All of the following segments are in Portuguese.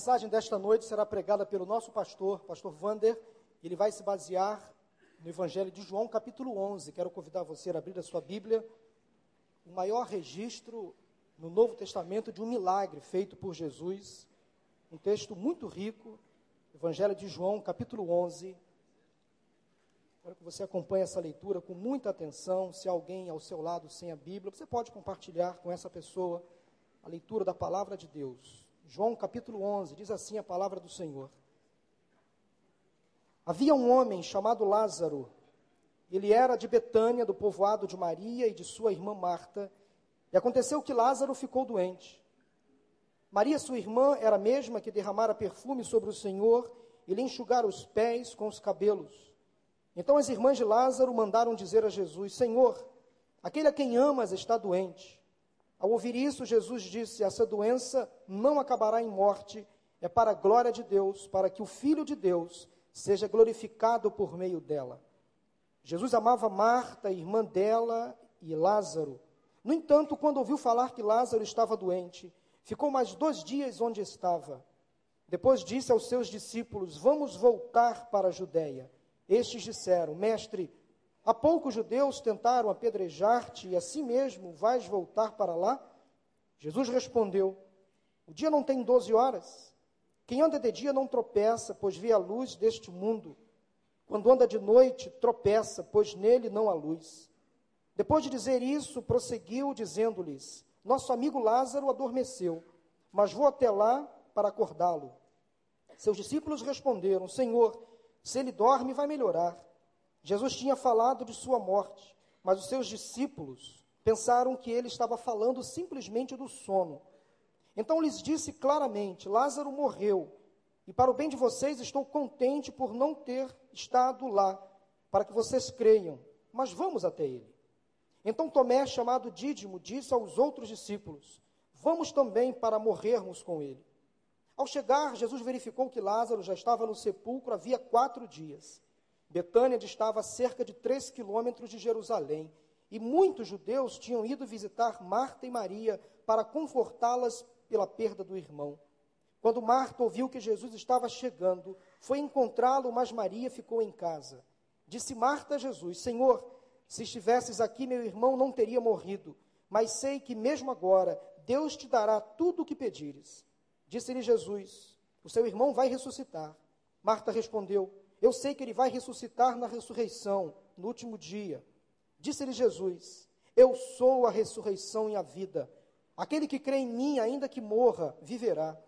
mensagem desta noite será pregada pelo nosso pastor, pastor Vander. Ele vai se basear no Evangelho de João, capítulo 11. Quero convidar você a abrir a sua Bíblia. O maior registro no Novo Testamento de um milagre feito por Jesus. Um texto muito rico. Evangelho de João, capítulo 11. Quero que você acompanhe essa leitura com muita atenção. Se alguém ao seu lado sem a Bíblia, você pode compartilhar com essa pessoa a leitura da palavra de Deus. João capítulo 11, diz assim a palavra do Senhor. Havia um homem chamado Lázaro. Ele era de Betânia, do povoado de Maria e de sua irmã Marta. E aconteceu que Lázaro ficou doente. Maria, sua irmã, era a mesma que derramara perfume sobre o Senhor e lhe enxugara os pés com os cabelos. Então as irmãs de Lázaro mandaram dizer a Jesus: Senhor, aquele a quem amas está doente. Ao ouvir isso, Jesus disse: Essa doença não acabará em morte, é para a glória de Deus, para que o Filho de Deus seja glorificado por meio dela. Jesus amava Marta, irmã dela, e Lázaro. No entanto, quando ouviu falar que Lázaro estava doente, ficou mais dois dias onde estava. Depois disse aos seus discípulos: Vamos voltar para a Judéia. Estes disseram: Mestre, Há pouco judeus tentaram apedrejar-te e assim mesmo vais voltar para lá? Jesus respondeu: O dia não tem doze horas. Quem anda de dia não tropeça, pois vê a luz deste mundo. Quando anda de noite, tropeça, pois nele não há luz. Depois de dizer isso, prosseguiu, dizendo-lhes: Nosso amigo Lázaro adormeceu, mas vou até lá para acordá-lo. Seus discípulos responderam: Senhor, se ele dorme, vai melhorar. Jesus tinha falado de sua morte, mas os seus discípulos pensaram que ele estava falando simplesmente do sono. Então lhes disse claramente: Lázaro morreu, e para o bem de vocês estou contente por não ter estado lá, para que vocês creiam, mas vamos até ele. Então Tomé, chamado Dídimo, disse aos outros discípulos: Vamos também para morrermos com ele. Ao chegar, Jesus verificou que Lázaro já estava no sepulcro havia quatro dias. Betânia distava cerca de três quilômetros de Jerusalém, e muitos judeus tinham ido visitar Marta e Maria para confortá-las pela perda do irmão. Quando Marta ouviu que Jesus estava chegando, foi encontrá-lo, mas Maria ficou em casa. Disse Marta a Jesus: Senhor, se estivesses aqui, meu irmão não teria morrido, mas sei que mesmo agora Deus te dará tudo o que pedires. Disse-lhe Jesus: O seu irmão vai ressuscitar. Marta respondeu: eu sei que ele vai ressuscitar na ressurreição, no último dia. Disse-lhe Jesus: Eu sou a ressurreição e a vida. Aquele que crê em mim, ainda que morra, viverá.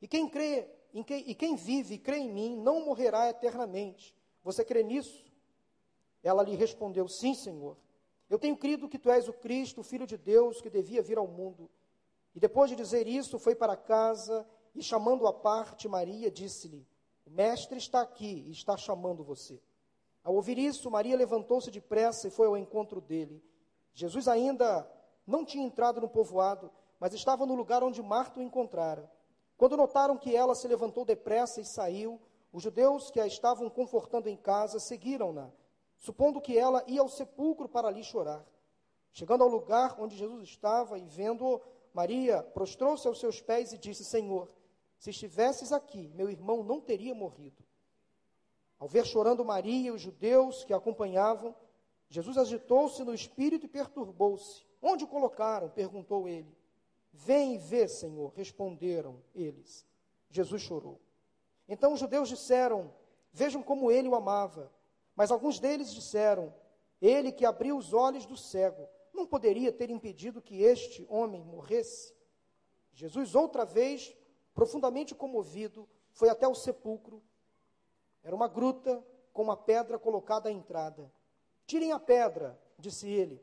E quem crê em quem, e quem vive e crê em mim, não morrerá eternamente. Você crê nisso? Ela lhe respondeu: Sim, Senhor. Eu tenho crido que tu és o Cristo, o Filho de Deus, que devia vir ao mundo. E depois de dizer isso, foi para casa e, chamando a parte, Maria disse-lhe: o mestre está aqui e está chamando você. Ao ouvir isso, Maria levantou-se depressa e foi ao encontro dele. Jesus ainda não tinha entrado no povoado, mas estava no lugar onde Marta o encontrara. Quando notaram que ela se levantou depressa e saiu, os judeus que a estavam confortando em casa seguiram-na, supondo que ela ia ao sepulcro para ali chorar. Chegando ao lugar onde Jesus estava e vendo-o, Maria prostrou-se aos seus pés e disse: Senhor, se estivesses aqui, meu irmão não teria morrido. Ao ver chorando Maria e os judeus que a acompanhavam, Jesus agitou-se no espírito e perturbou-se. Onde o colocaram? perguntou ele. Vem e vê, Senhor, responderam eles. Jesus chorou. Então os judeus disseram: Vejam como ele o amava. Mas alguns deles disseram: Ele que abriu os olhos do cego, não poderia ter impedido que este homem morresse? Jesus outra vez profundamente comovido, foi até o sepulcro. Era uma gruta com uma pedra colocada à entrada. Tirem a pedra, disse ele.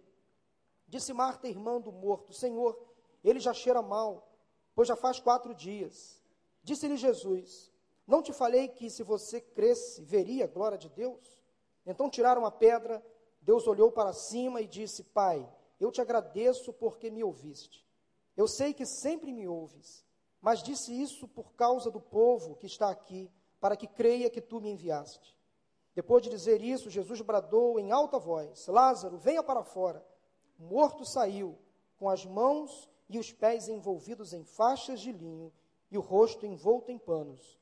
Disse Marta, irmã do morto: Senhor, ele já cheira mal, pois já faz quatro dias. Disse-lhe Jesus: Não te falei que se você cresce, veria a glória de Deus? Então tiraram a pedra. Deus olhou para cima e disse: Pai, eu te agradeço porque me ouviste. Eu sei que sempre me ouves mas disse isso por causa do povo que está aqui, para que creia que tu me enviaste. Depois de dizer isso, Jesus bradou em alta voz: Lázaro, venha para fora. O morto saiu, com as mãos e os pés envolvidos em faixas de linho e o rosto envolto em panos.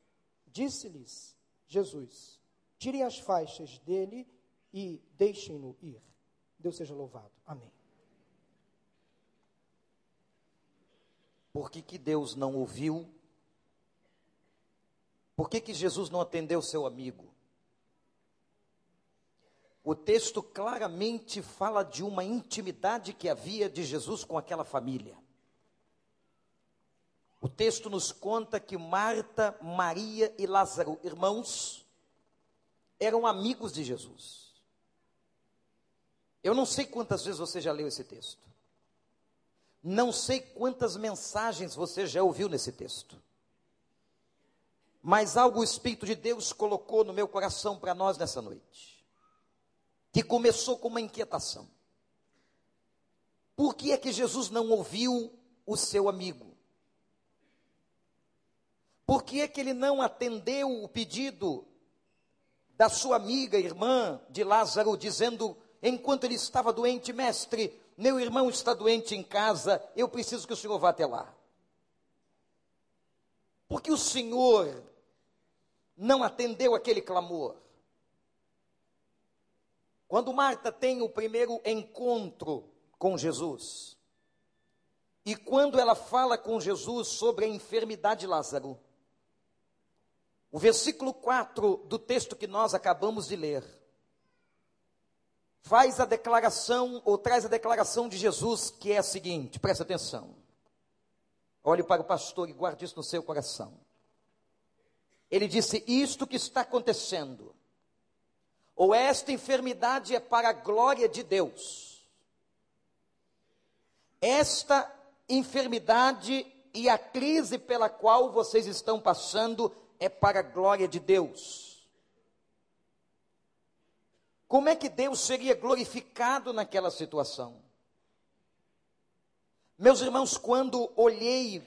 Disse-lhes Jesus: Tirem as faixas dele e deixem-no ir. Deus seja louvado. Amém. Por que, que Deus não ouviu? Por que, que Jesus não atendeu seu amigo? O texto claramente fala de uma intimidade que havia de Jesus com aquela família. O texto nos conta que Marta, Maria e Lázaro, irmãos, eram amigos de Jesus. Eu não sei quantas vezes você já leu esse texto. Não sei quantas mensagens você já ouviu nesse texto. Mas algo o Espírito de Deus colocou no meu coração para nós nessa noite. Que começou com uma inquietação. Por que é que Jesus não ouviu o seu amigo? Por que é que ele não atendeu o pedido da sua amiga, irmã de Lázaro, dizendo, enquanto ele estava doente, mestre, meu irmão está doente em casa, eu preciso que o senhor vá até lá. Porque o senhor não atendeu aquele clamor. Quando Marta tem o primeiro encontro com Jesus, e quando ela fala com Jesus sobre a enfermidade de Lázaro, o versículo 4 do texto que nós acabamos de ler faz a declaração, ou traz a declaração de Jesus, que é a seguinte: presta atenção. Olhe para o pastor e guarde isso no seu coração. Ele disse: Isto que está acontecendo, ou esta enfermidade é para a glória de Deus. Esta enfermidade e a crise pela qual vocês estão passando é para a glória de Deus. Como é que Deus seria glorificado naquela situação? Meus irmãos, quando olhei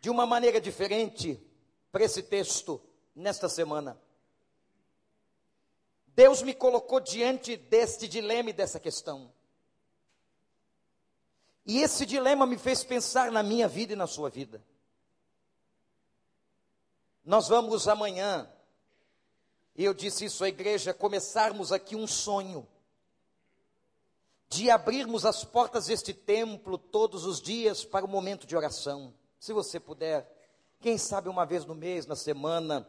de uma maneira diferente para esse texto nesta semana, Deus me colocou diante deste dilema e dessa questão. E esse dilema me fez pensar na minha vida e na sua vida. Nós vamos amanhã, e eu disse isso à igreja, começarmos aqui um sonho de abrirmos as portas deste templo todos os dias para o momento de oração. Se você puder, quem sabe uma vez no mês, na semana,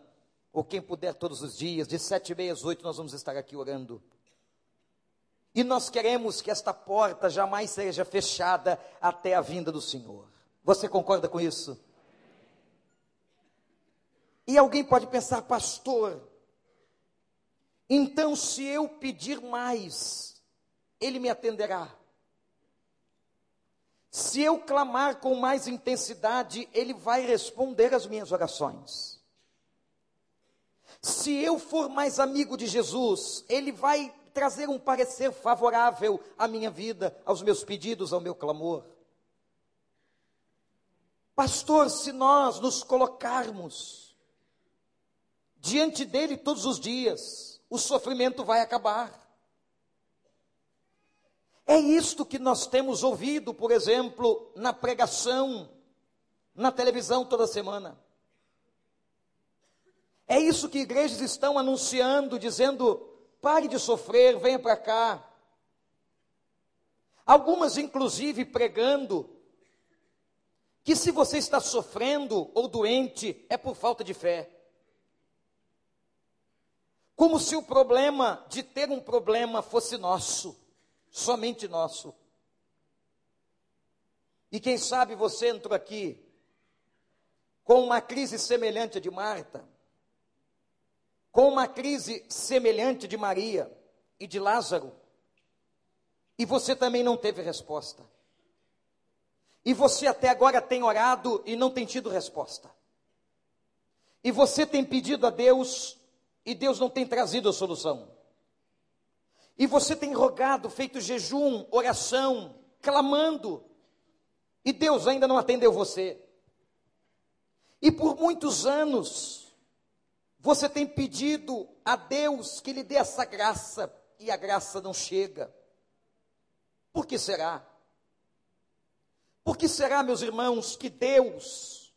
ou quem puder todos os dias, de sete e meia às oito, nós vamos estar aqui orando. E nós queremos que esta porta jamais seja fechada até a vinda do Senhor. Você concorda com isso? E alguém pode pensar, pastor, então se eu pedir mais, ele me atenderá. Se eu clamar com mais intensidade, ele vai responder às minhas orações. Se eu for mais amigo de Jesus, ele vai trazer um parecer favorável à minha vida, aos meus pedidos, ao meu clamor. Pastor, se nós nos colocarmos diante dele todos os dias, o sofrimento vai acabar. É isto que nós temos ouvido, por exemplo, na pregação, na televisão toda semana. É isso que igrejas estão anunciando, dizendo: pare de sofrer, venha para cá. Algumas, inclusive, pregando que se você está sofrendo ou doente, é por falta de fé. Como se o problema de ter um problema fosse nosso, somente nosso. E quem sabe você entrou aqui com uma crise semelhante de Marta, com uma crise semelhante de Maria e de Lázaro, e você também não teve resposta. E você até agora tem orado e não tem tido resposta. E você tem pedido a Deus e Deus não tem trazido a solução. E você tem rogado, feito jejum, oração, clamando, e Deus ainda não atendeu você. E por muitos anos, você tem pedido a Deus que lhe dê essa graça, e a graça não chega. Por que será? Por que será, meus irmãos, que Deus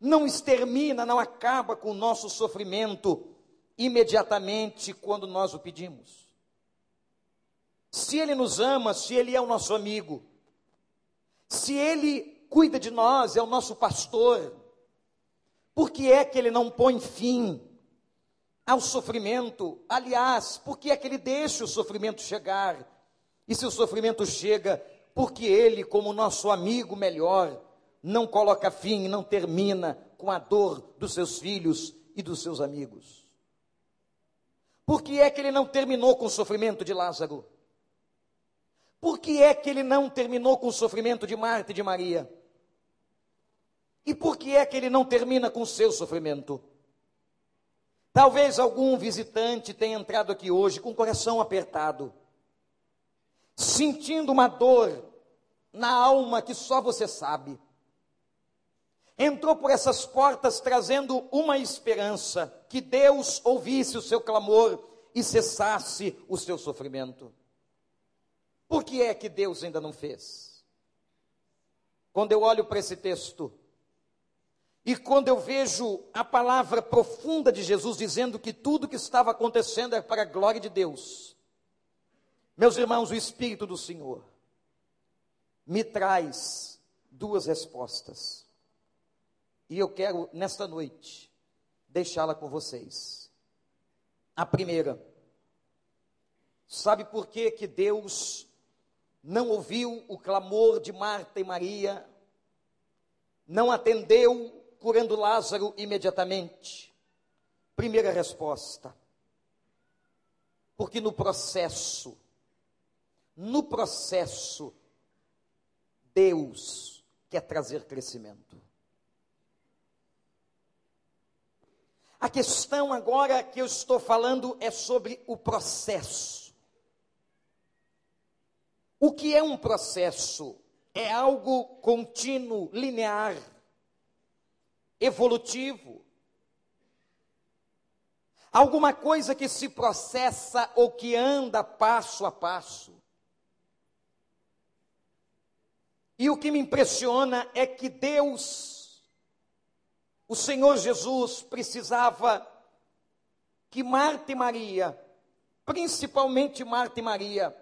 não extermina, não acaba com o nosso sofrimento imediatamente quando nós o pedimos. Se Ele nos ama, se Ele é o nosso amigo, se Ele cuida de nós, é o nosso pastor, por que é que Ele não põe fim ao sofrimento? Aliás, por que é que Ele deixa o sofrimento chegar? E se o sofrimento chega, porque Ele, como nosso amigo melhor, não coloca fim, não termina com a dor dos seus filhos e dos seus amigos? Por que é que ele não terminou com o sofrimento de Lázaro? Por que é que ele não terminou com o sofrimento de Marta e de Maria? E por que é que ele não termina com o seu sofrimento? Talvez algum visitante tenha entrado aqui hoje com o coração apertado, sentindo uma dor na alma que só você sabe. Entrou por essas portas trazendo uma esperança, que Deus ouvisse o seu clamor e cessasse o seu sofrimento. Por que é que Deus ainda não fez? Quando eu olho para esse texto, e quando eu vejo a palavra profunda de Jesus dizendo que tudo que estava acontecendo é para a glória de Deus, meus irmãos, o Espírito do Senhor me traz duas respostas. E eu quero, nesta noite, deixá-la com vocês. A primeira, sabe por que, que Deus não ouviu o clamor de Marta e Maria, não atendeu curando Lázaro imediatamente? Primeira resposta. Porque no processo, no processo, Deus quer trazer crescimento. A questão agora que eu estou falando é sobre o processo. O que é um processo? É algo contínuo, linear, evolutivo. Alguma coisa que se processa ou que anda passo a passo. E o que me impressiona é que Deus, o Senhor Jesus, precisava que Marta e Maria, principalmente Marta e Maria,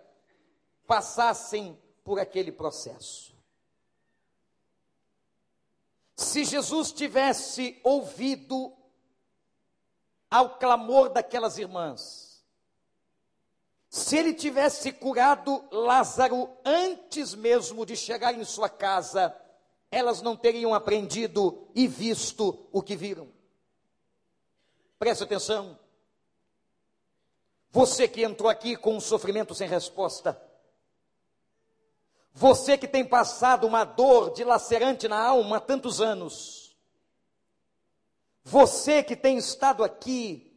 passassem por aquele processo. Se Jesus tivesse ouvido ao clamor daquelas irmãs, se ele tivesse curado Lázaro antes mesmo de chegar em sua casa, elas não teriam aprendido e visto o que viram. Preste atenção. Você que entrou aqui com um sofrimento sem resposta, você que tem passado uma dor dilacerante na alma há tantos anos. Você que tem estado aqui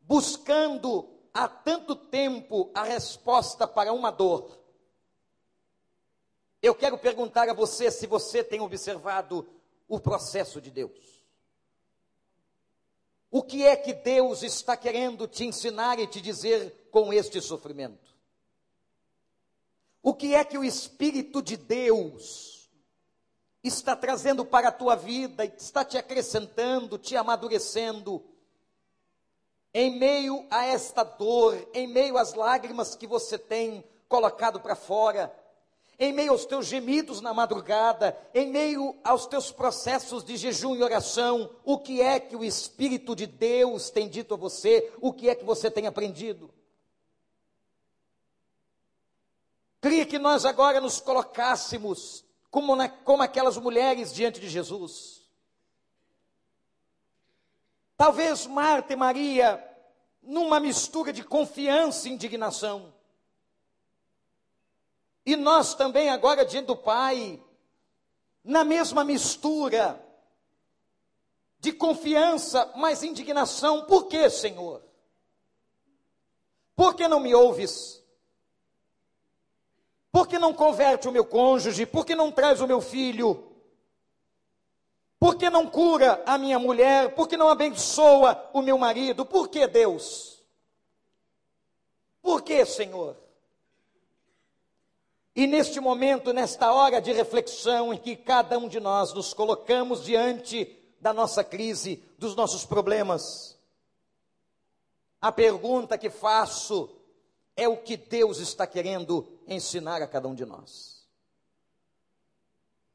buscando há tanto tempo a resposta para uma dor. Eu quero perguntar a você se você tem observado o processo de Deus. O que é que Deus está querendo te ensinar e te dizer com este sofrimento? O que é que o Espírito de Deus está trazendo para a tua vida, está te acrescentando, te amadurecendo, em meio a esta dor, em meio às lágrimas que você tem colocado para fora, em meio aos teus gemidos na madrugada, em meio aos teus processos de jejum e oração, o que é que o Espírito de Deus tem dito a você, o que é que você tem aprendido? Queria que nós agora nos colocássemos como, na, como aquelas mulheres diante de Jesus. Talvez Marta e Maria, numa mistura de confiança e indignação. E nós também, agora diante do Pai, na mesma mistura de confiança, mas indignação. Por que, Senhor? Por que não me ouves? Por que não converte o meu cônjuge? Por que não traz o meu filho? Por que não cura a minha mulher? Por que não abençoa o meu marido? Por que Deus? Por que, Senhor? E neste momento, nesta hora de reflexão em que cada um de nós nos colocamos diante da nossa crise, dos nossos problemas, a pergunta que faço é o que Deus está querendo ensinar a cada um de nós.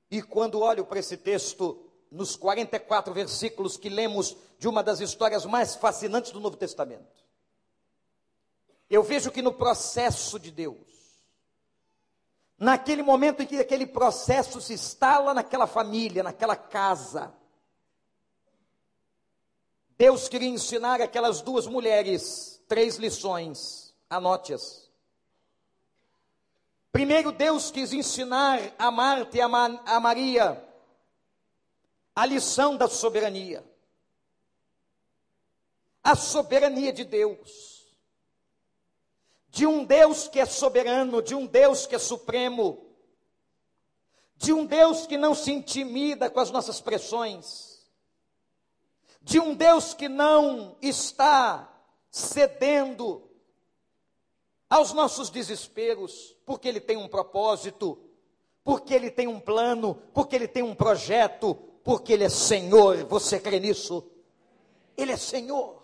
E quando olho para esse texto, nos 44 versículos que lemos de uma das histórias mais fascinantes do Novo Testamento, eu vejo que no processo de Deus, naquele momento em que aquele processo se instala naquela família, naquela casa, Deus queria ensinar aquelas duas mulheres três lições, anote-as. Primeiro, Deus quis ensinar a Marta e a, Ma a Maria a lição da soberania. A soberania de Deus de um Deus que é soberano, de um Deus que é supremo, de um Deus que não se intimida com as nossas pressões, de um Deus que não está cedendo aos nossos desesperos, porque Ele tem um propósito, porque Ele tem um plano, porque Ele tem um projeto, porque Ele é Senhor. Você crê nisso? Ele é Senhor.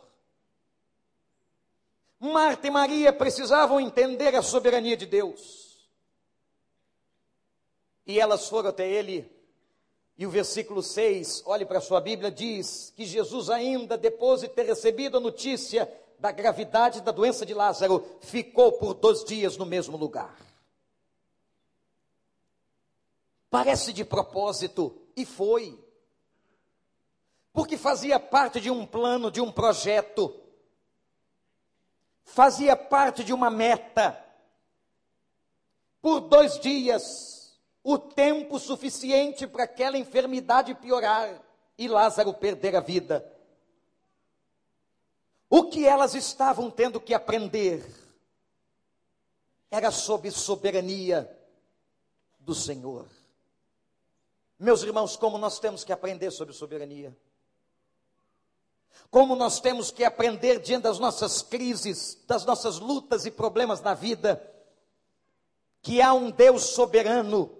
Marta e Maria precisavam entender a soberania de Deus. E elas foram até ele, e o versículo 6, olhe para a sua Bíblia, diz que Jesus, ainda depois de ter recebido a notícia da gravidade da doença de Lázaro, ficou por dois dias no mesmo lugar. Parece de propósito, e foi. Porque fazia parte de um plano, de um projeto fazia parte de uma meta. Por dois dias, o tempo suficiente para aquela enfermidade piorar e Lázaro perder a vida. O que elas estavam tendo que aprender era sobre soberania do Senhor. Meus irmãos, como nós temos que aprender sobre soberania? Como nós temos que aprender diante das nossas crises, das nossas lutas e problemas na vida, que há um Deus soberano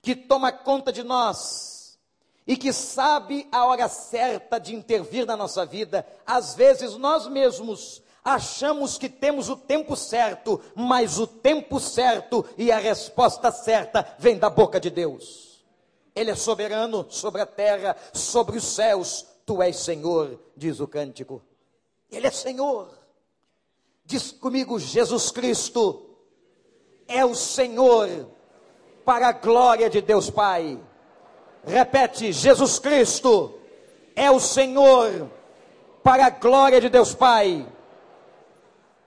que toma conta de nós e que sabe a hora certa de intervir na nossa vida. Às vezes nós mesmos achamos que temos o tempo certo, mas o tempo certo e a resposta certa vem da boca de Deus. Ele é soberano sobre a terra, sobre os céus, Tu és Senhor, diz o cântico. Ele é Senhor. Diz comigo, Jesus Cristo é o Senhor para a glória de Deus Pai. Repete, Jesus Cristo é o Senhor para a glória de Deus Pai.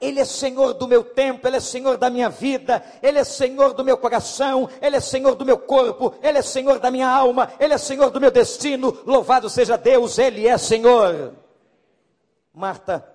Ele é Senhor do meu tempo, Ele é Senhor da minha vida, Ele é Senhor do meu coração, Ele é Senhor do meu corpo, Ele é Senhor da minha alma, Ele é Senhor do meu destino. Louvado seja Deus, Ele é Senhor. Marta,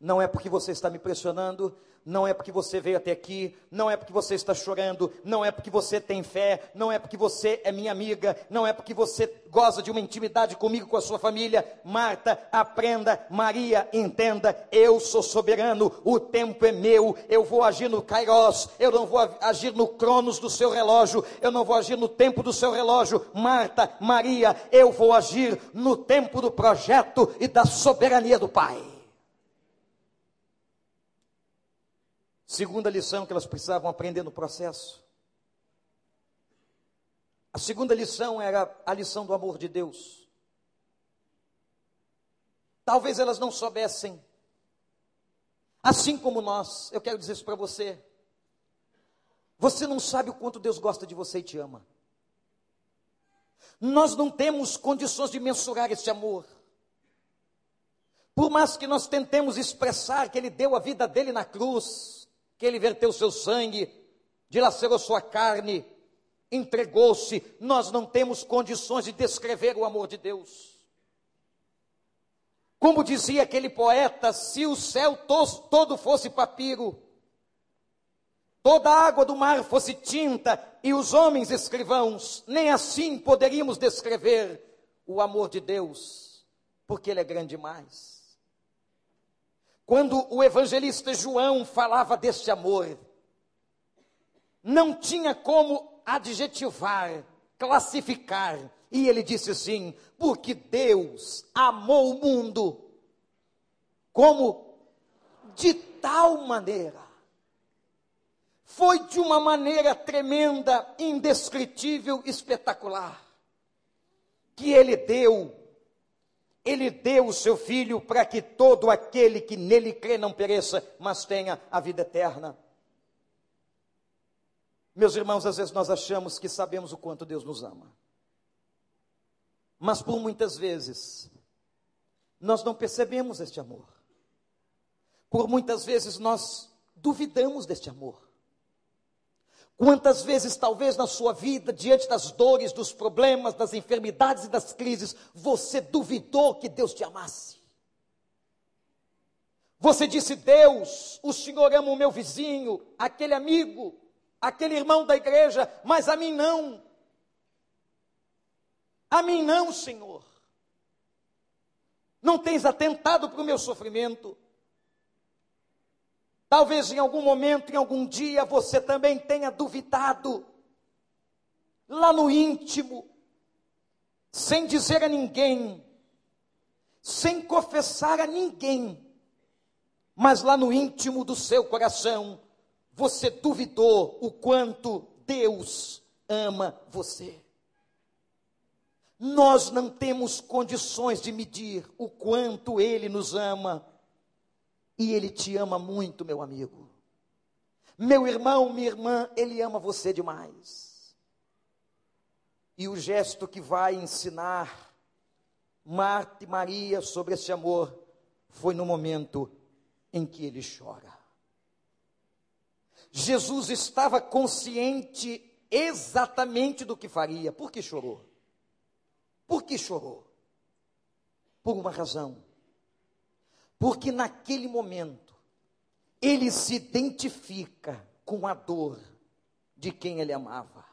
não é porque você está me pressionando, não é porque você veio até aqui, não é porque você está chorando, não é porque você tem fé, não é porque você é minha amiga, não é porque você goza de uma intimidade comigo, com a sua família. Marta, aprenda, Maria, entenda, eu sou soberano, o tempo é meu, eu vou agir no Kairos, eu não vou agir no Cronos do seu relógio, eu não vou agir no tempo do seu relógio. Marta, Maria, eu vou agir no tempo do projeto e da soberania do Pai. Segunda lição que elas precisavam aprender no processo. A segunda lição era a lição do amor de Deus. Talvez elas não soubessem, assim como nós, eu quero dizer isso para você. Você não sabe o quanto Deus gosta de você e te ama. Nós não temos condições de mensurar esse amor. Por mais que nós tentemos expressar que Ele deu a vida dele na cruz, que ele verteu seu sangue, dilacerou sua carne, entregou-se. Nós não temos condições de descrever o amor de Deus. Como dizia aquele poeta, se o céu todo fosse papiro, toda a água do mar fosse tinta e os homens escrivãos, nem assim poderíamos descrever o amor de Deus, porque ele é grande demais. Quando o evangelista João falava desse amor, não tinha como adjetivar, classificar. E ele disse assim: porque Deus amou o mundo como de tal maneira. Foi de uma maneira tremenda, indescritível, espetacular, que ele deu, ele deu o seu filho para que todo aquele que nele crê não pereça, mas tenha a vida eterna. Meus irmãos, às vezes nós achamos que sabemos o quanto Deus nos ama. Mas por muitas vezes, nós não percebemos este amor. Por muitas vezes nós duvidamos deste amor. Quantas vezes, talvez na sua vida, diante das dores, dos problemas, das enfermidades e das crises, você duvidou que Deus te amasse? Você disse: Deus, o Senhor ama o meu vizinho, aquele amigo, aquele irmão da igreja, mas a mim não. A mim não, Senhor. Não tens atentado para o meu sofrimento. Talvez em algum momento, em algum dia, você também tenha duvidado, lá no íntimo, sem dizer a ninguém, sem confessar a ninguém, mas lá no íntimo do seu coração, você duvidou o quanto Deus ama você. Nós não temos condições de medir o quanto Ele nos ama e Ele te ama muito, meu amigo. Meu irmão, minha irmã, Ele ama você demais. E o gesto que vai ensinar Marta e Maria sobre esse amor foi no momento em que ele chora. Jesus estava consciente exatamente do que faria. Por que chorou? Por que chorou? Por uma razão. Porque naquele momento, ele se identifica com a dor de quem ele amava.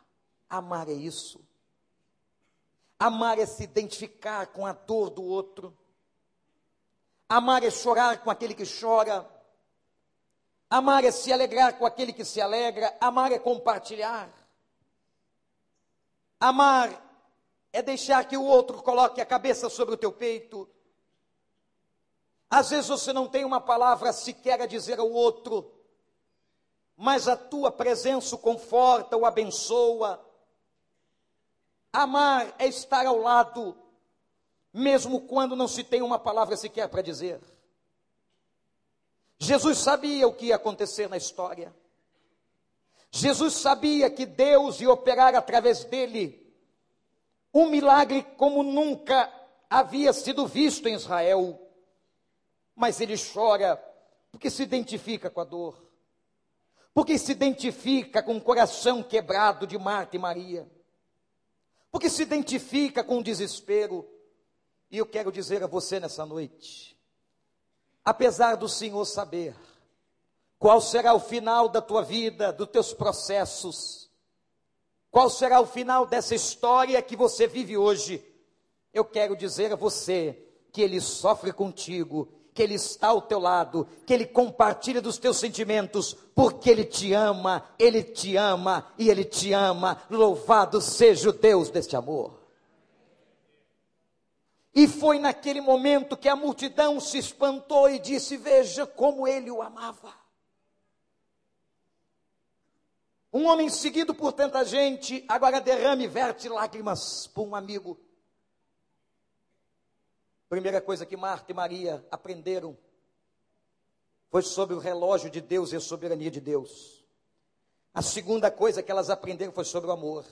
Amar é isso. Amar é se identificar com a dor do outro. Amar é chorar com aquele que chora. Amar é se alegrar com aquele que se alegra. Amar é compartilhar. Amar é deixar que o outro coloque a cabeça sobre o teu peito. Às vezes você não tem uma palavra sequer a dizer ao outro, mas a tua presença o conforta, o abençoa. Amar é estar ao lado, mesmo quando não se tem uma palavra sequer para dizer. Jesus sabia o que ia acontecer na história. Jesus sabia que Deus ia operar através dele um milagre como nunca havia sido visto em Israel mas ele chora porque se identifica com a dor, porque se identifica com o coração quebrado de Marta e Maria, porque se identifica com o desespero. E eu quero dizer a você nessa noite, apesar do Senhor saber qual será o final da tua vida, dos teus processos, qual será o final dessa história que você vive hoje, eu quero dizer a você que Ele sofre contigo que Ele está ao teu lado, que Ele compartilha dos teus sentimentos, porque Ele te ama, Ele te ama e Ele te ama. Louvado seja o Deus deste amor. E foi naquele momento que a multidão se espantou e disse: Veja como ele o amava. Um homem seguido por tanta gente, agora derrame e verte lágrimas por um amigo. Primeira coisa que Marta e Maria aprenderam foi sobre o relógio de Deus e a soberania de Deus. A segunda coisa que elas aprenderam foi sobre o amor.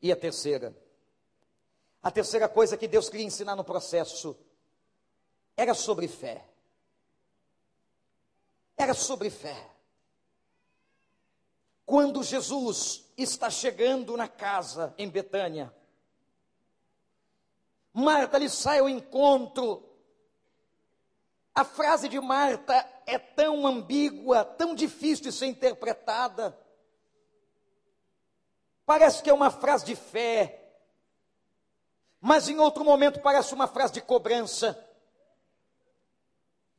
E a terceira? A terceira coisa que Deus queria ensinar no processo era sobre fé. Era sobre fé. Quando Jesus está chegando na casa em Betânia, Marta lhe sai ao encontro. A frase de Marta é tão ambígua, tão difícil de ser interpretada. Parece que é uma frase de fé, mas em outro momento parece uma frase de cobrança,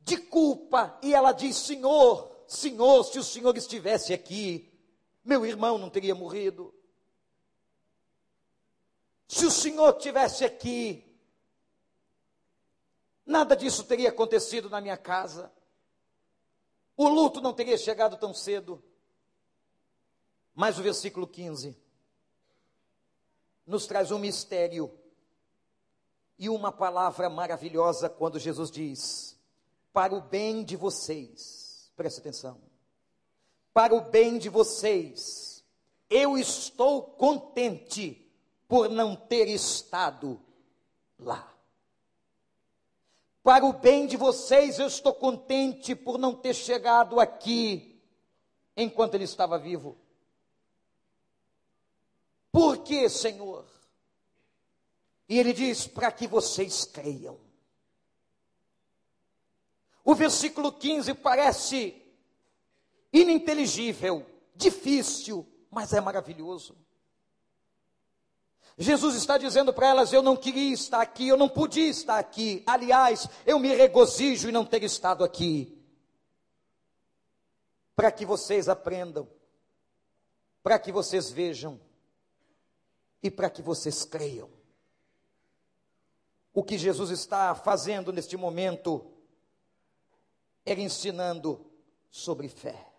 de culpa. E ela diz: Senhor, Senhor, se o Senhor estivesse aqui, meu irmão não teria morrido. Se o Senhor tivesse aqui, nada disso teria acontecido na minha casa. O luto não teria chegado tão cedo. Mas o versículo 15 nos traz um mistério e uma palavra maravilhosa quando Jesus diz: Para o bem de vocês, preste atenção, para o bem de vocês, eu estou contente por não ter estado lá. Para o bem de vocês, eu estou contente por não ter chegado aqui enquanto ele estava vivo. Por que, Senhor? E ele diz: para que vocês creiam. O versículo 15 parece ininteligível, difícil, mas é maravilhoso. Jesus está dizendo para elas: Eu não queria estar aqui, eu não podia estar aqui. Aliás, eu me regozijo em não ter estado aqui. Para que vocês aprendam, para que vocês vejam e para que vocês creiam. O que Jesus está fazendo neste momento é ensinando sobre fé.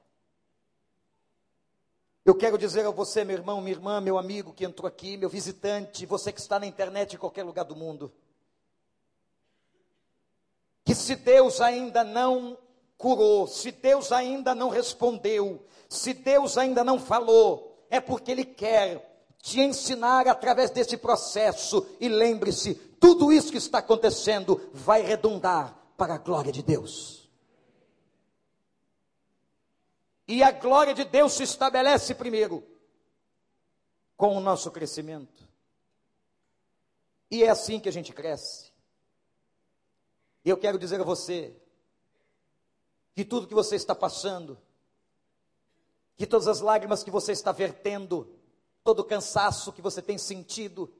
Eu quero dizer a você, meu irmão, minha irmã, meu amigo que entrou aqui, meu visitante, você que está na internet em qualquer lugar do mundo, que se Deus ainda não curou, se Deus ainda não respondeu, se Deus ainda não falou, é porque Ele quer te ensinar através desse processo. E lembre-se, tudo isso que está acontecendo vai redundar para a glória de Deus. E a glória de Deus se estabelece primeiro com o nosso crescimento. E é assim que a gente cresce. E eu quero dizer a você que tudo que você está passando, que todas as lágrimas que você está vertendo, todo o cansaço que você tem sentido,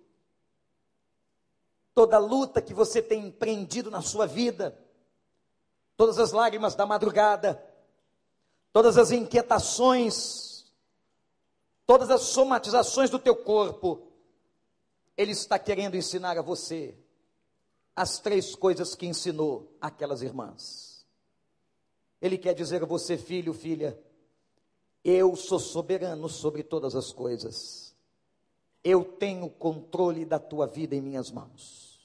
toda a luta que você tem empreendido na sua vida, todas as lágrimas da madrugada, todas as inquietações, todas as somatizações do teu corpo, Ele está querendo ensinar a você as três coisas que ensinou aquelas irmãs. Ele quer dizer a você, filho, filha, eu sou soberano sobre todas as coisas. Eu tenho controle da tua vida em minhas mãos.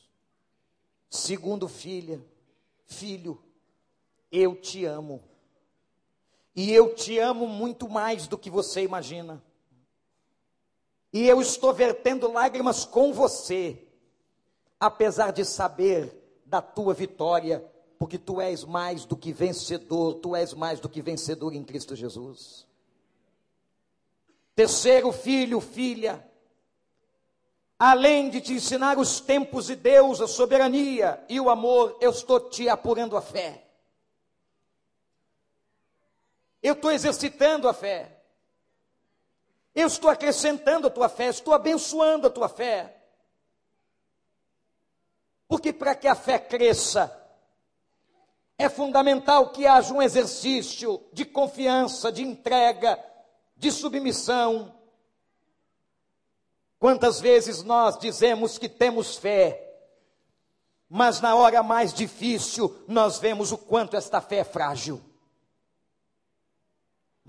Segundo, filha, filho, eu te amo. E eu te amo muito mais do que você imagina. E eu estou vertendo lágrimas com você, apesar de saber da tua vitória, porque tu és mais do que vencedor, tu és mais do que vencedor em Cristo Jesus. Terceiro filho, filha, além de te ensinar os tempos de Deus, a soberania e o amor, eu estou te apurando a fé. Eu estou exercitando a fé. Eu estou acrescentando a tua fé, estou abençoando a tua fé. Porque para que a fé cresça, é fundamental que haja um exercício de confiança, de entrega, de submissão. Quantas vezes nós dizemos que temos fé, mas na hora mais difícil nós vemos o quanto esta fé é frágil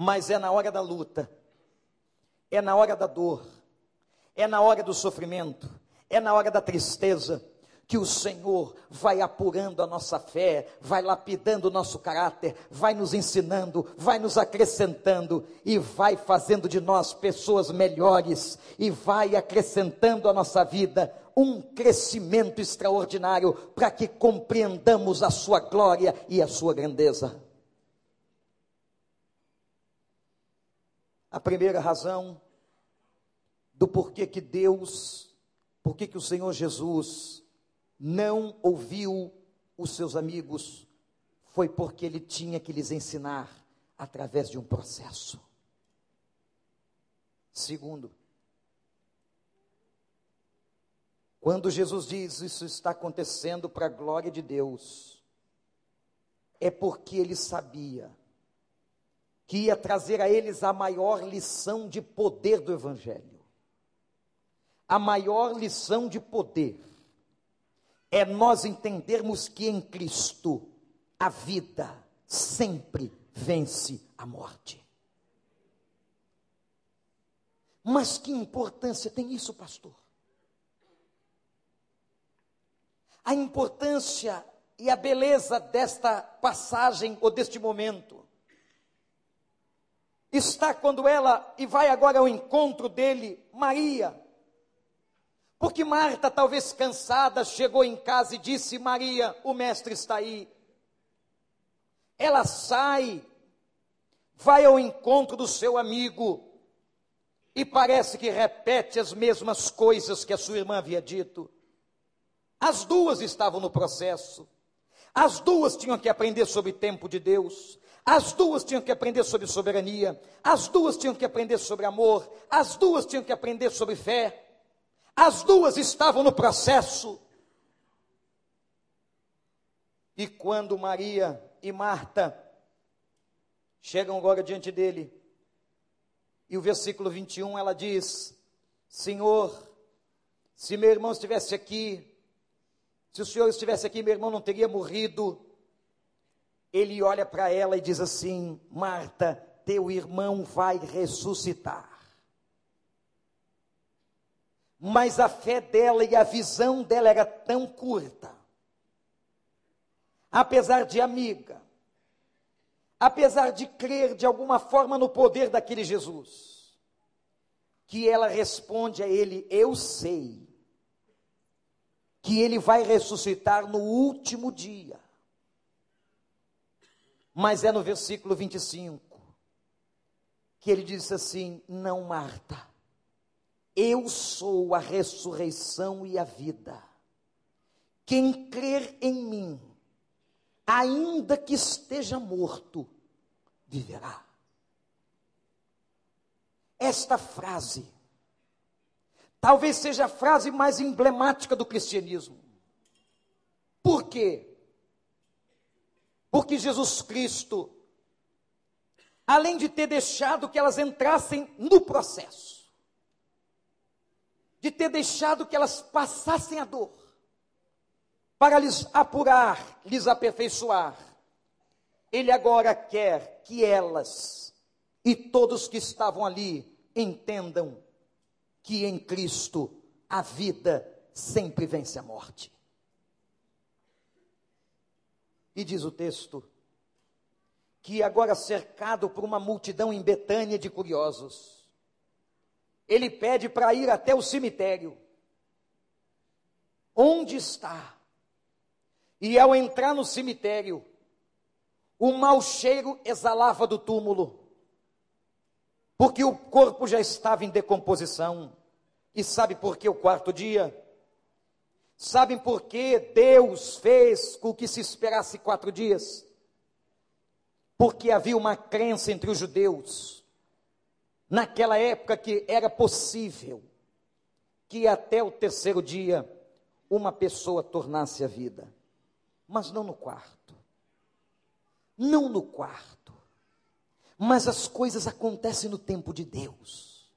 mas é na hora da luta, é na hora da dor, é na hora do sofrimento, é na hora da tristeza, que o Senhor vai apurando a nossa fé, vai lapidando o nosso caráter, vai nos ensinando, vai nos acrescentando e vai fazendo de nós pessoas melhores e vai acrescentando à nossa vida um crescimento extraordinário para que compreendamos a sua glória e a sua grandeza. A primeira razão do porquê que Deus, porquê que o Senhor Jesus não ouviu os seus amigos, foi porque ele tinha que lhes ensinar através de um processo. Segundo, quando Jesus diz isso está acontecendo para a glória de Deus, é porque ele sabia que ia trazer a eles a maior lição de poder do Evangelho. A maior lição de poder é nós entendermos que em Cristo a vida sempre vence a morte. Mas que importância tem isso, pastor? A importância e a beleza desta passagem ou deste momento está quando ela, e vai agora ao encontro dele, Maria. Porque Marta, talvez cansada, chegou em casa e disse: Maria, o mestre está aí. Ela sai, vai ao encontro do seu amigo, e parece que repete as mesmas coisas que a sua irmã havia dito. As duas estavam no processo. As duas tinham que aprender sobre o tempo de Deus. As duas tinham que aprender sobre soberania. As duas tinham que aprender sobre amor. As duas tinham que aprender sobre fé. As duas estavam no processo. E quando Maria e Marta chegam agora diante dele, e o versículo 21 ela diz: Senhor, se meu irmão estivesse aqui, se o senhor estivesse aqui, meu irmão não teria morrido. Ele olha para ela e diz assim: Marta, teu irmão vai ressuscitar. Mas a fé dela e a visão dela era tão curta. Apesar de amiga, apesar de crer de alguma forma no poder daquele Jesus, que ela responde a ele: Eu sei que ele vai ressuscitar no último dia. Mas é no versículo 25 que ele diz assim: Não, Marta, eu sou a ressurreição e a vida. Quem crer em mim, ainda que esteja morto, viverá. Esta frase, talvez seja a frase mais emblemática do cristianismo. Por quê? Porque Jesus Cristo, além de ter deixado que elas entrassem no processo, de ter deixado que elas passassem a dor, para lhes apurar, lhes aperfeiçoar. Ele agora quer que elas e todos que estavam ali entendam que em Cristo a vida sempre vence a morte. E diz o texto que agora cercado por uma multidão em Betânia de curiosos, ele pede para ir até o cemitério. Onde está e ao entrar no cemitério, o mau cheiro exalava do túmulo, porque o corpo já estava em decomposição. E sabe por que o quarto dia? Sabem por que Deus fez com que se esperasse quatro dias? Porque havia uma crença entre os judeus, naquela época, que era possível que até o terceiro dia uma pessoa tornasse a vida mas não no quarto. Não no quarto. Mas as coisas acontecem no tempo de Deus.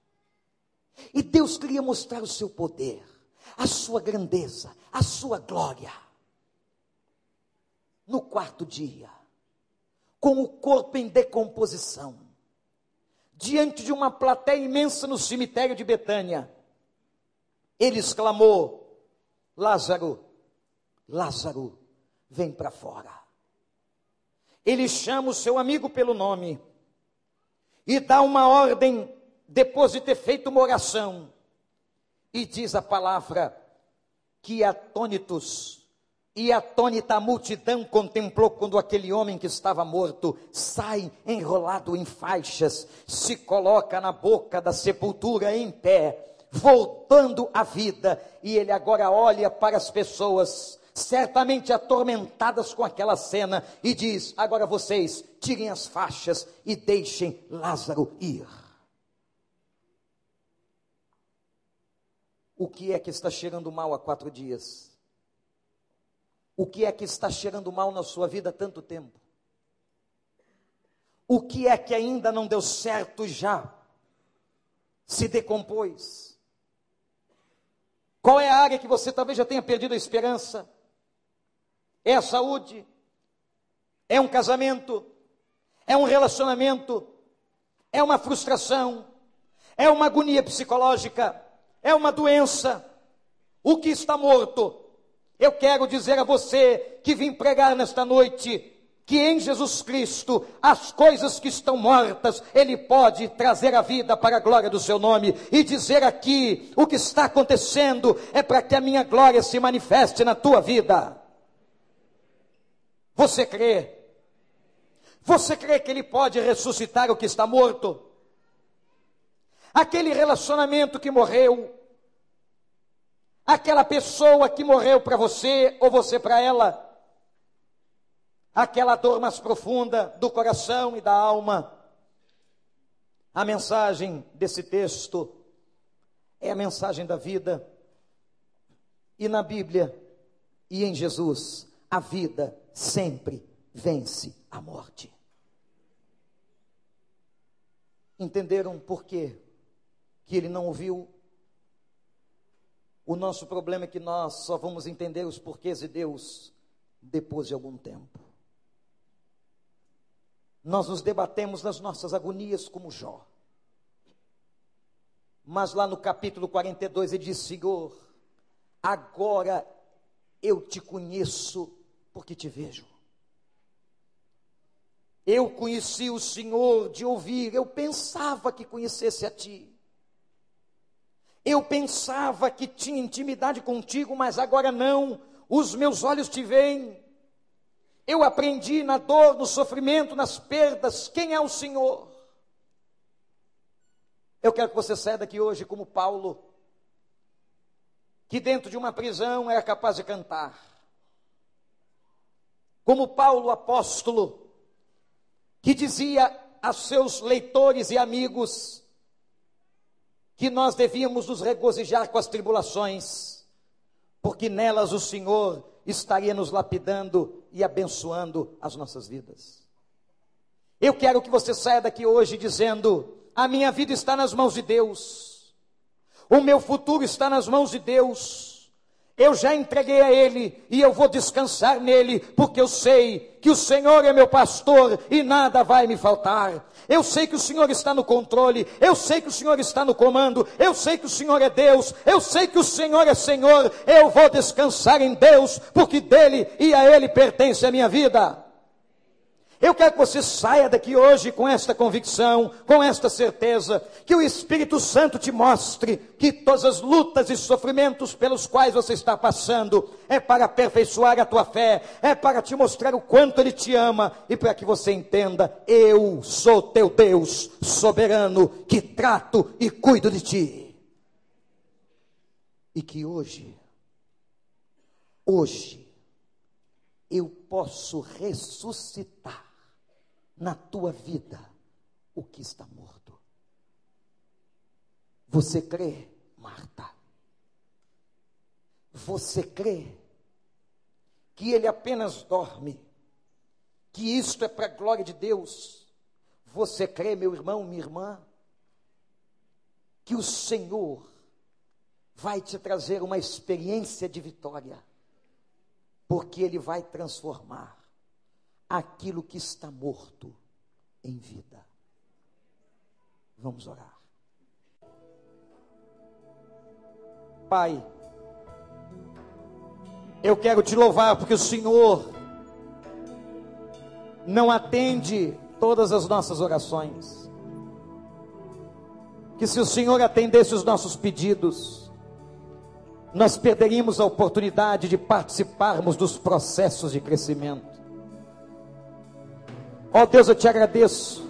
E Deus queria mostrar o seu poder, a sua grandeza, a sua glória. No quarto dia, com o corpo em decomposição, diante de uma plateia imensa no cemitério de Betânia, ele exclamou: Lázaro, Lázaro, vem para fora. Ele chama o seu amigo pelo nome e dá uma ordem depois de ter feito uma oração. E diz a palavra que atônitos e atônita a multidão contemplou quando aquele homem que estava morto sai enrolado em faixas, se coloca na boca da sepultura em pé, voltando à vida, e ele agora olha para as pessoas certamente atormentadas com aquela cena, e diz: Agora vocês tirem as faixas e deixem Lázaro ir. O que é que está cheirando mal há quatro dias? O que é que está cheirando mal na sua vida há tanto tempo? O que é que ainda não deu certo já? Se decompôs. Qual é a área que você talvez já tenha perdido a esperança? É a saúde? É um casamento? É um relacionamento? É uma frustração? É uma agonia psicológica? É uma doença? O que está morto? Eu quero dizer a você que vim pregar nesta noite que em Jesus Cristo as coisas que estão mortas, Ele pode trazer a vida para a glória do Seu nome e dizer aqui: o que está acontecendo é para que a minha glória se manifeste na tua vida. Você crê? Você crê que Ele pode ressuscitar o que está morto? Aquele relacionamento que morreu, aquela pessoa que morreu para você ou você para ela, aquela dor mais profunda do coração e da alma. A mensagem desse texto é a mensagem da vida. E na Bíblia e em Jesus, a vida sempre vence a morte. Entenderam por quê? Que ele não ouviu. O nosso problema é que nós só vamos entender os porquês de Deus depois de algum tempo. Nós nos debatemos nas nossas agonias como Jó. Mas lá no capítulo 42 ele diz: Senhor, agora eu te conheço porque te vejo. Eu conheci o Senhor de ouvir, eu pensava que conhecesse a Ti. Eu pensava que tinha intimidade contigo, mas agora não. Os meus olhos te veem. Eu aprendi na dor, no sofrimento, nas perdas, quem é o Senhor. Eu quero que você saia daqui hoje como Paulo, que dentro de uma prisão era capaz de cantar. Como Paulo apóstolo, que dizia a seus leitores e amigos que nós devíamos nos regozijar com as tribulações, porque nelas o Senhor estaria nos lapidando e abençoando as nossas vidas. Eu quero que você saia daqui hoje dizendo: a minha vida está nas mãos de Deus, o meu futuro está nas mãos de Deus eu já entreguei a Ele e eu vou descansar nele, porque eu sei que o Senhor é meu pastor e nada vai me faltar. Eu sei que o Senhor está no controle, eu sei que o Senhor está no comando, eu sei que o Senhor é Deus, eu sei que o Senhor é Senhor. Eu vou descansar em Deus, porque dele e a Ele pertence a minha vida. Eu quero que você saia daqui hoje com esta convicção, com esta certeza, que o Espírito Santo te mostre que todas as lutas e sofrimentos pelos quais você está passando é para aperfeiçoar a tua fé, é para te mostrar o quanto Ele te ama e para que você entenda: eu sou teu Deus soberano que trato e cuido de ti. E que hoje, hoje, eu posso ressuscitar na tua vida o que está morto. Você crê, Marta? Você crê que ele apenas dorme? Que isto é para a glória de Deus? Você crê, meu irmão, minha irmã? Que o Senhor vai te trazer uma experiência de vitória, porque Ele vai transformar aquilo que está morto em vida. Vamos orar. Pai, eu quero te louvar porque o Senhor não atende todas as nossas orações. Que se o Senhor atendesse os nossos pedidos, nós perderíamos a oportunidade de participarmos dos processos de crescimento. Ó oh Deus, eu te agradeço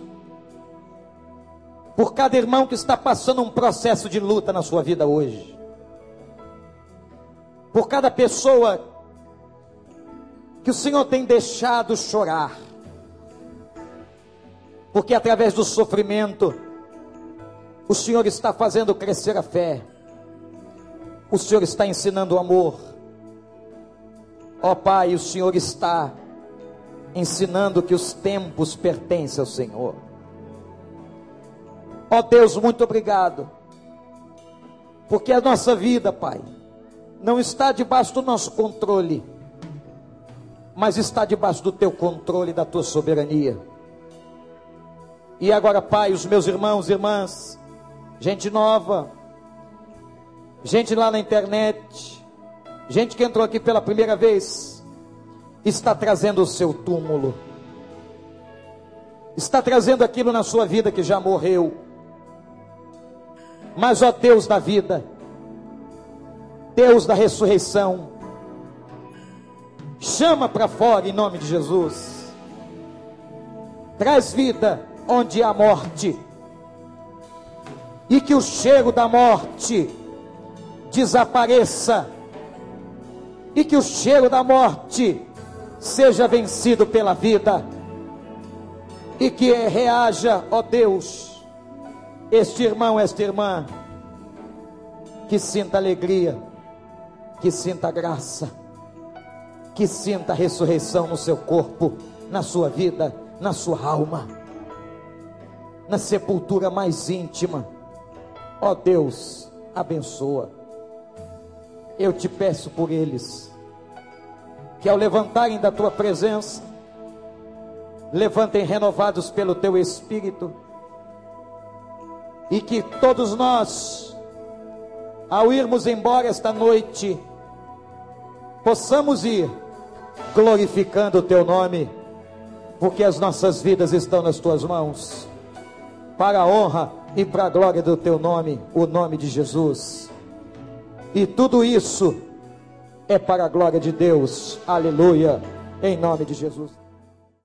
por cada irmão que está passando um processo de luta na sua vida hoje. Por cada pessoa que o Senhor tem deixado chorar. Porque através do sofrimento, o Senhor está fazendo crescer a fé. O Senhor está ensinando o amor. Ó oh, Pai, o Senhor está ensinando que os tempos pertencem ao Senhor. Ó oh Deus, muito obrigado, porque a nossa vida, Pai, não está debaixo do nosso controle, mas está debaixo do teu controle, da tua soberania. E agora, Pai, os meus irmãos e irmãs, gente nova, gente lá na internet, gente que entrou aqui pela primeira vez, está trazendo o seu túmulo, está trazendo aquilo na sua vida que já morreu. Mas, ó Deus da vida, Deus da ressurreição, chama para fora em nome de Jesus, traz vida onde há morte, e que o cheiro da morte desapareça, e que o cheiro da morte seja vencido pela vida, e que reaja, ó Deus, este irmão, esta irmã, que sinta alegria, que sinta graça, que sinta a ressurreição no seu corpo, na sua vida, na sua alma na sepultura mais íntima. Ó Deus, abençoa. Eu te peço por eles, que ao levantarem da tua presença, levantem renovados pelo teu espírito, e que todos nós, ao irmos embora esta noite, possamos ir glorificando o teu nome, porque as nossas vidas estão nas tuas mãos para a honra e para a glória do teu nome, o nome de Jesus. E tudo isso é para a glória de Deus. Aleluia. Em nome de Jesus.